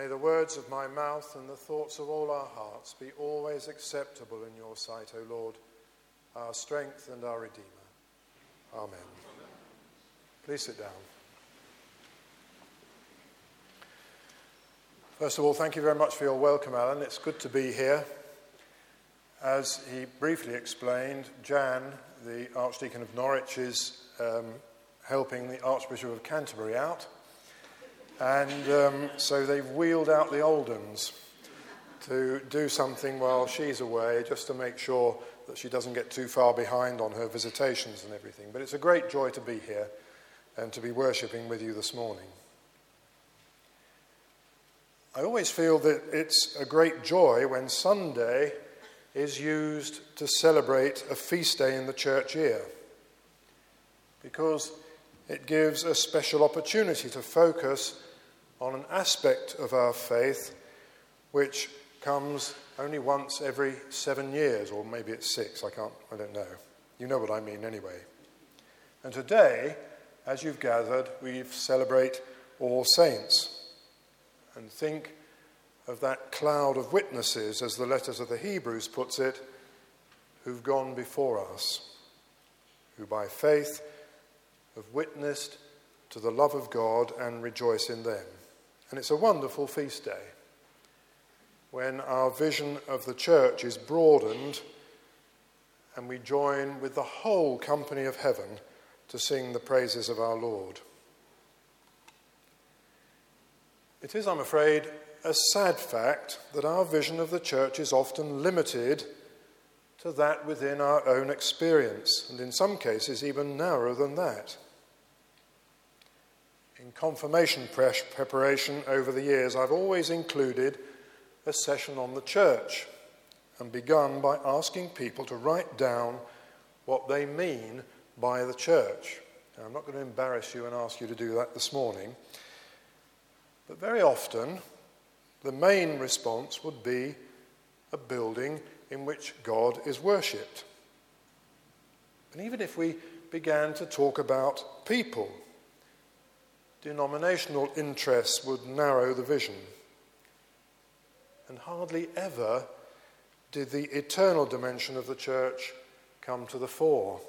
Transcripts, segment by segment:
May the words of my mouth and the thoughts of all our hearts be always acceptable in your sight, O Lord, our strength and our Redeemer. Amen. Please sit down. First of all, thank you very much for your welcome, Alan. It's good to be here. As he briefly explained, Jan, the Archdeacon of Norwich, is um, helping the Archbishop of Canterbury out. And um, so they've wheeled out the old uns to do something while she's away, just to make sure that she doesn't get too far behind on her visitations and everything. But it's a great joy to be here and to be worshipping with you this morning. I always feel that it's a great joy when Sunday is used to celebrate a feast day in the church year because it gives a special opportunity to focus on an aspect of our faith which comes only once every seven years, or maybe it's six, I can't, I don't know. You know what I mean anyway. And today, as you've gathered, we celebrate All Saints and think of that cloud of witnesses, as the letters of the Hebrews puts it, who've gone before us, who by faith have witnessed to the love of God and rejoice in them. And it's a wonderful feast day when our vision of the church is broadened and we join with the whole company of heaven to sing the praises of our Lord. It is, I'm afraid, a sad fact that our vision of the church is often limited to that within our own experience, and in some cases, even narrower than that. In confirmation preparation over the years, I've always included a session on the church and begun by asking people to write down what they mean by the church. Now, I'm not going to embarrass you and ask you to do that this morning, but very often the main response would be a building in which God is worshipped. And even if we began to talk about people, denominational interests would narrow the vision. And hardly ever did the eternal dimension of the church come to the fore.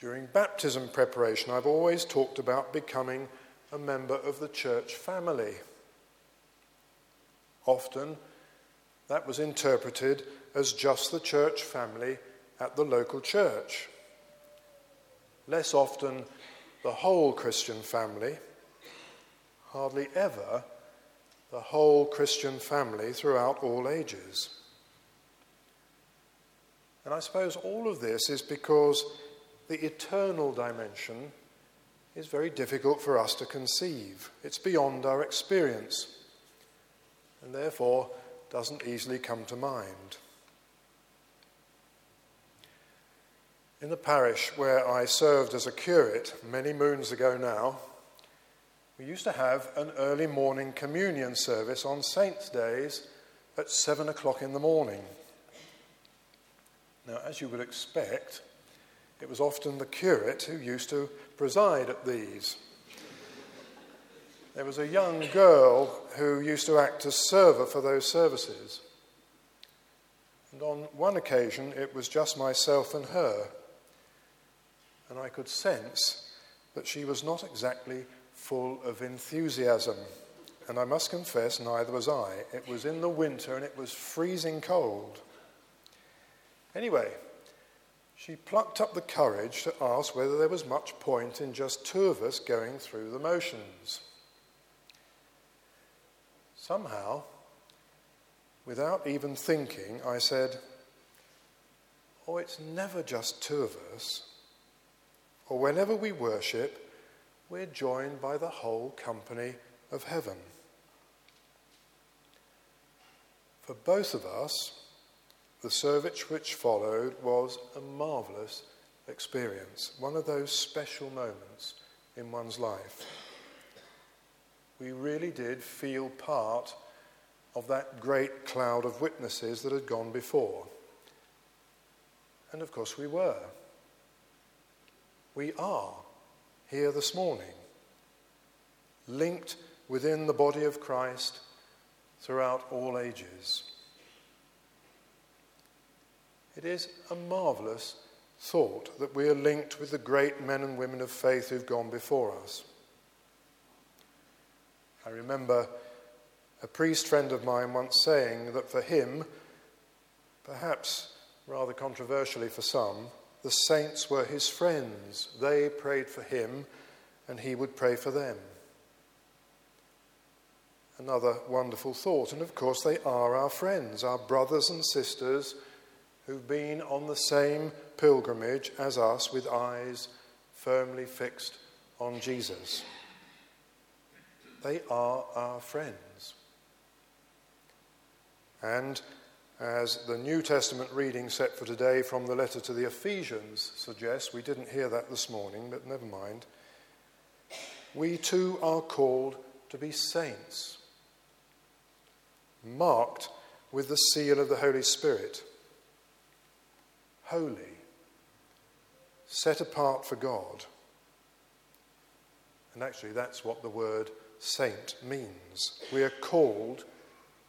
During baptism preparation, I've always talked about becoming a member of the church family. Often, that was interpreted as just the church family at the local church less often the whole Christian family, hardly ever the whole Christian family throughout all ages. And I suppose all of this is because the eternal dimension is very difficult for us to conceive. It's beyond our experience, and therefore doesn't easily come to mind. In the parish where I served as a curate many moons ago now, we used to have an early morning communion service on Saints' Days at seven o'clock in the morning. Now, as you would expect, it was often the curate who used to preside at these. There was a young girl who used to act as server for those services. And on one occasion, it was just myself and her and I could sense that she was not exactly full of enthusiasm. And I must confess, neither was I. It was in the winter and it was freezing cold. Anyway, she plucked up the courage to ask whether there was much point in just two of us going through the motions. Somehow, without even thinking, I said, Oh, it's never just two of us or whenever we worship, we're joined by the whole company of heaven. For both of us, the service which followed was a marvelous experience, one of those special moments in one's life. We really did feel part of that great cloud of witnesses that had gone before. And of course, we were we are here this morning. linked within the body of Christ throughout all ages. It is a marvelous thought that we are linked with the great men and women of faith who've gone before us. I remember a priest friend of mine once saying that for him, perhaps rather controversially for some, the saints were his friends. They prayed for him, and he would pray for them. Another wonderful thought. And of course, they are our friends, our brothers and sisters who've been on the same pilgrimage as us with eyes firmly fixed on Jesus. They are our friends. And as the New Testament reading set for today from the letter to the Ephesians suggests, we didn't hear that this morning, but never mind. We too are called to be saints, marked with the seal of the Holy Spirit, holy, set apart for God. And actually, that's what the word saint means. We are called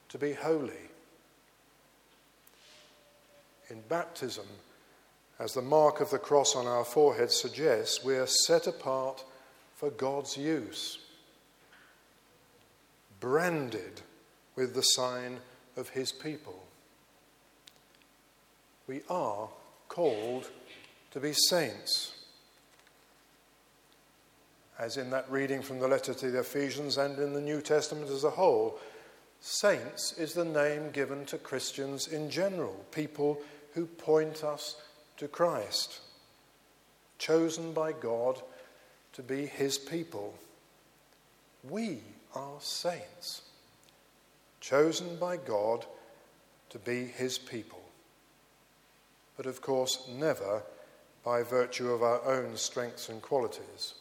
to be holy. In baptism, as the mark of the cross on our forehead suggests, we are set apart for God's use, branded with the sign of His people. We are called to be saints. As in that reading from the letter to the Ephesians and in the New Testament as a whole, saints is the name given to Christians in general, people who point us to Christ, chosen by God to be his people. We are saints, chosen by God to be his people. But of course, never by virtue of our own strengths and qualities.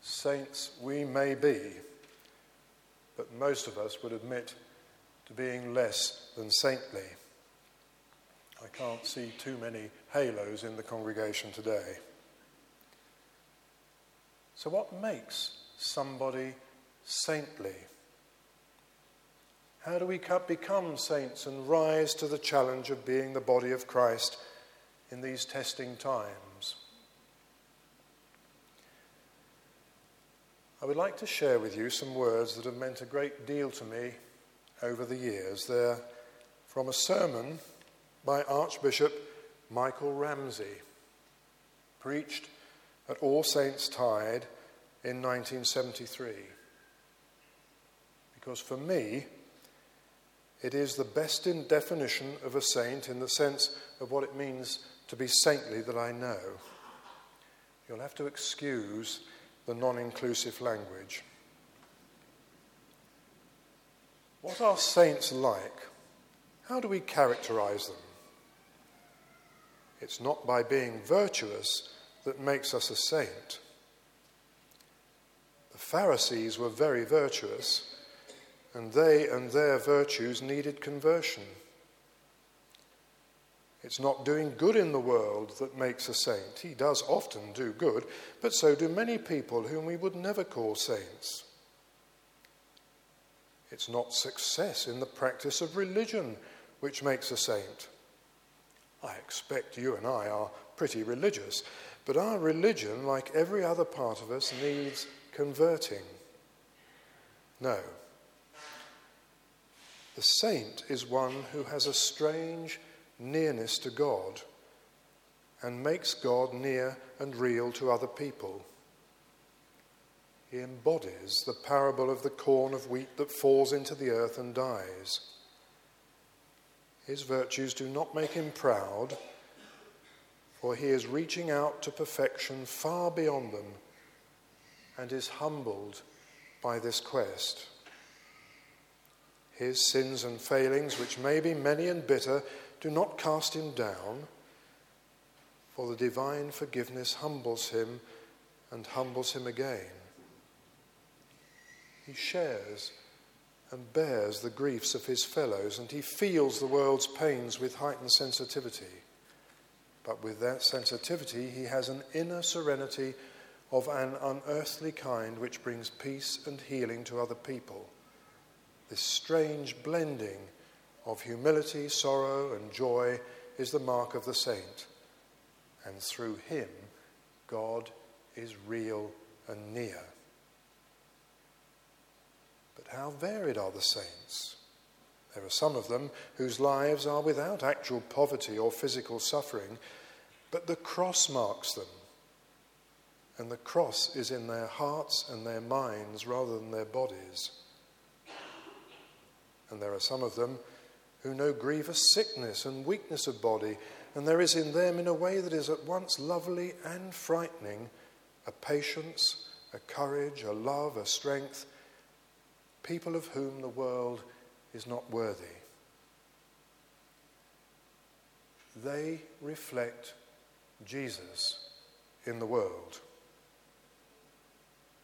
Saints we may be, but most of us would admit to being less than saintly. I can't see too many halos in the congregation today. So, what makes somebody saintly? How do we become saints and rise to the challenge of being the body of Christ in these testing times? I would like to share with you some words that have meant a great deal to me over the years. They're from a sermon by Archbishop Michael Ramsey, preached at All Saints Tide in 1973. Because for me, it is the best in definition of a saint in the sense of what it means to be saintly that I know. You'll have to excuse the non inclusive language. What are saints like? How do we characterize them? It's not by being virtuous that makes us a saint. The Pharisees were very virtuous, and they and their virtues needed conversion. It's not doing good in the world that makes a saint. He does often do good, but so do many people whom we would never call saints. It's not success in the practice of religion which makes a saint. I expect you and I are pretty religious, but our religion, like every other part of us, needs converting. No. The saint is one who has a strange nearness to God and makes God near and real to other people. He embodies the parable of the corn of wheat that falls into the earth and dies. His virtues do not make him proud, for he is reaching out to perfection far beyond them and is humbled by this quest. His sins and failings, which may be many and bitter, do not cast him down, for the divine forgiveness humbles him and humbles him again. He shares and bears the griefs of his fellows, and he feels the world's pains with heightened sensitivity. But with that sensitivity, he has an inner serenity of an unearthly kind which brings peace and healing to other people. This strange blending of humility, sorrow, and joy is the mark of the saint. And through him, God is real and near. How varied are the saints? There are some of them whose lives are without actual poverty or physical suffering, but the cross marks them. And the cross is in their hearts and their minds rather than their bodies. And there are some of them who know grievous sickness and weakness of body, and there is in them, in a way that is at once lovely and frightening, a patience, a courage, a love, a strength, people of whom the world is not worthy. They reflect Jesus in the world.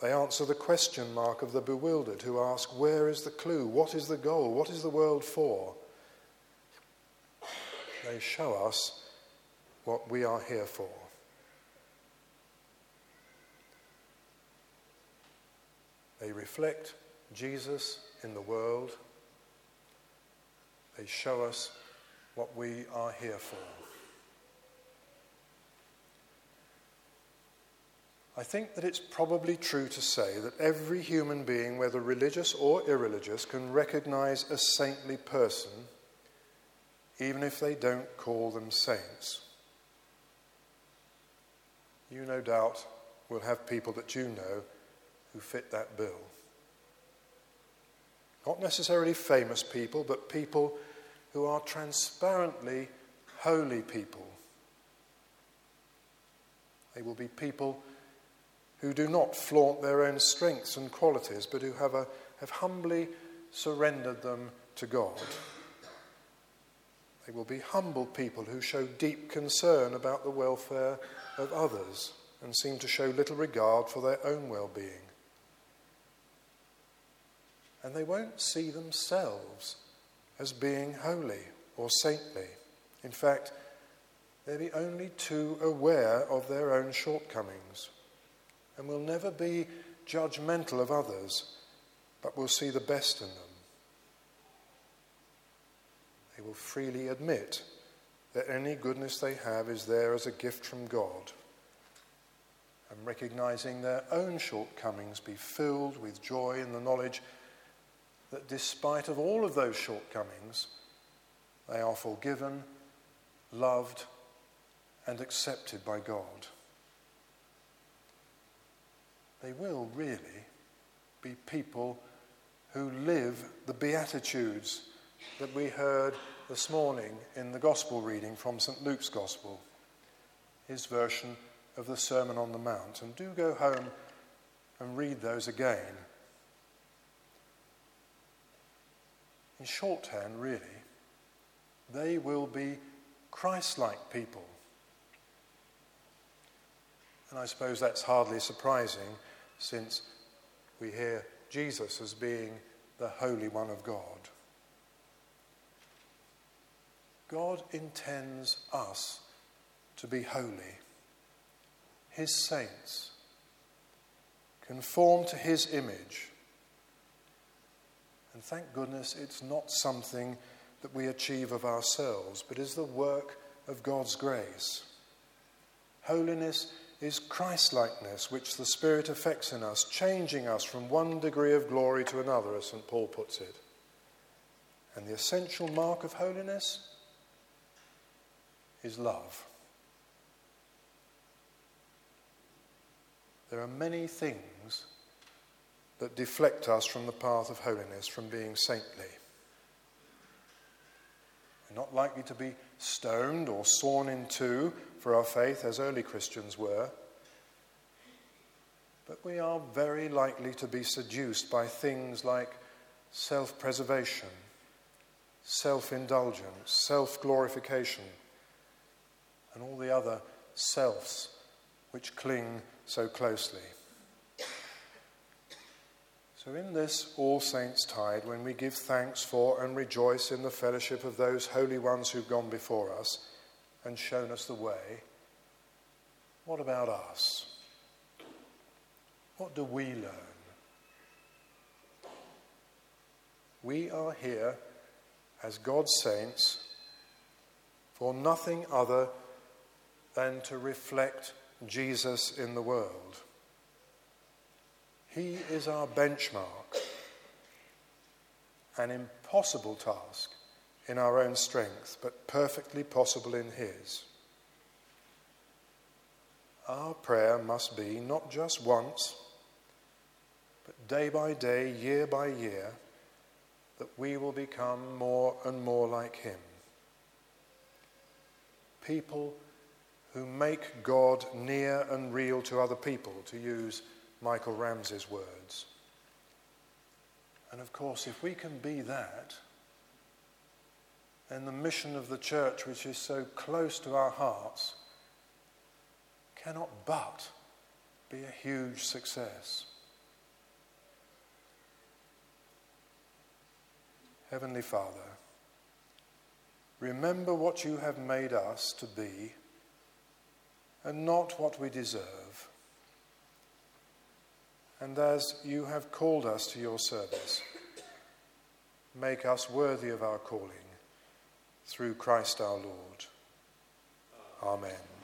They answer the question mark of the bewildered who ask, Where is the clue? What is the goal? What is the world for? They show us what we are here for. They reflect Jesus in the world. They show us what we are here for. I think that it's probably true to say that every human being, whether religious or irreligious, can recognize a saintly person, even if they don't call them saints. You, no doubt, will have people that you know who fit that bill. Not necessarily famous people, but people who are transparently holy people. They will be people who do not flaunt their own strengths and qualities, but who have, a, have humbly surrendered them to God. They will be humble people who show deep concern about the welfare of others and seem to show little regard for their own well being. And they won't see themselves as being holy or saintly. In fact, they'll be only too aware of their own shortcomings and will never be judgmental of others, but will see the best in them. They will freely admit that any goodness they have is there as a gift from God. And recognizing their own shortcomings, be filled with joy in the knowledge that despite of all of those shortcomings, they are forgiven, loved, and accepted by God they will really be people who live the Beatitudes that we heard this morning in the Gospel reading from St. Luke's Gospel, his version of the Sermon on the Mount. And do go home and read those again. In shorthand, really, they will be Christ like people. And I suppose that's hardly surprising since we hear Jesus as being the Holy One of God. God intends us to be holy, His saints, conform to His image. And thank goodness it's not something that we achieve of ourselves, but is the work of God's grace. Holiness is Christlikeness, which the Spirit effects in us, changing us from one degree of glory to another, as St. Paul puts it. And the essential mark of holiness is love. There are many things that deflect us from the path of holiness, from being saintly. We're not likely to be stoned or sawn in two for our faith, as early Christians were. But we are very likely to be seduced by things like self preservation, self indulgence, self glorification, and all the other selves which cling so closely. So, in this All Saints' Tide, when we give thanks for and rejoice in the fellowship of those holy ones who've gone before us and shown us the way, what about us? what do we learn? We are here as God's saints for nothing other than to reflect Jesus in the world. He is our benchmark, an impossible task in our own strength, but perfectly possible in His. Our prayer must be not just once, but day by day, year by year that we will become more and more like Him. People who make God near and real to other people, to use Michael Ramsey's words. And of course, if we can be that, then the mission of the church, which is so close to our hearts, cannot but be a huge success. Heavenly Father, remember what you have made us to be and not what we deserve. And as you have called us to your service, make us worthy of our calling through Christ our Lord. Amen.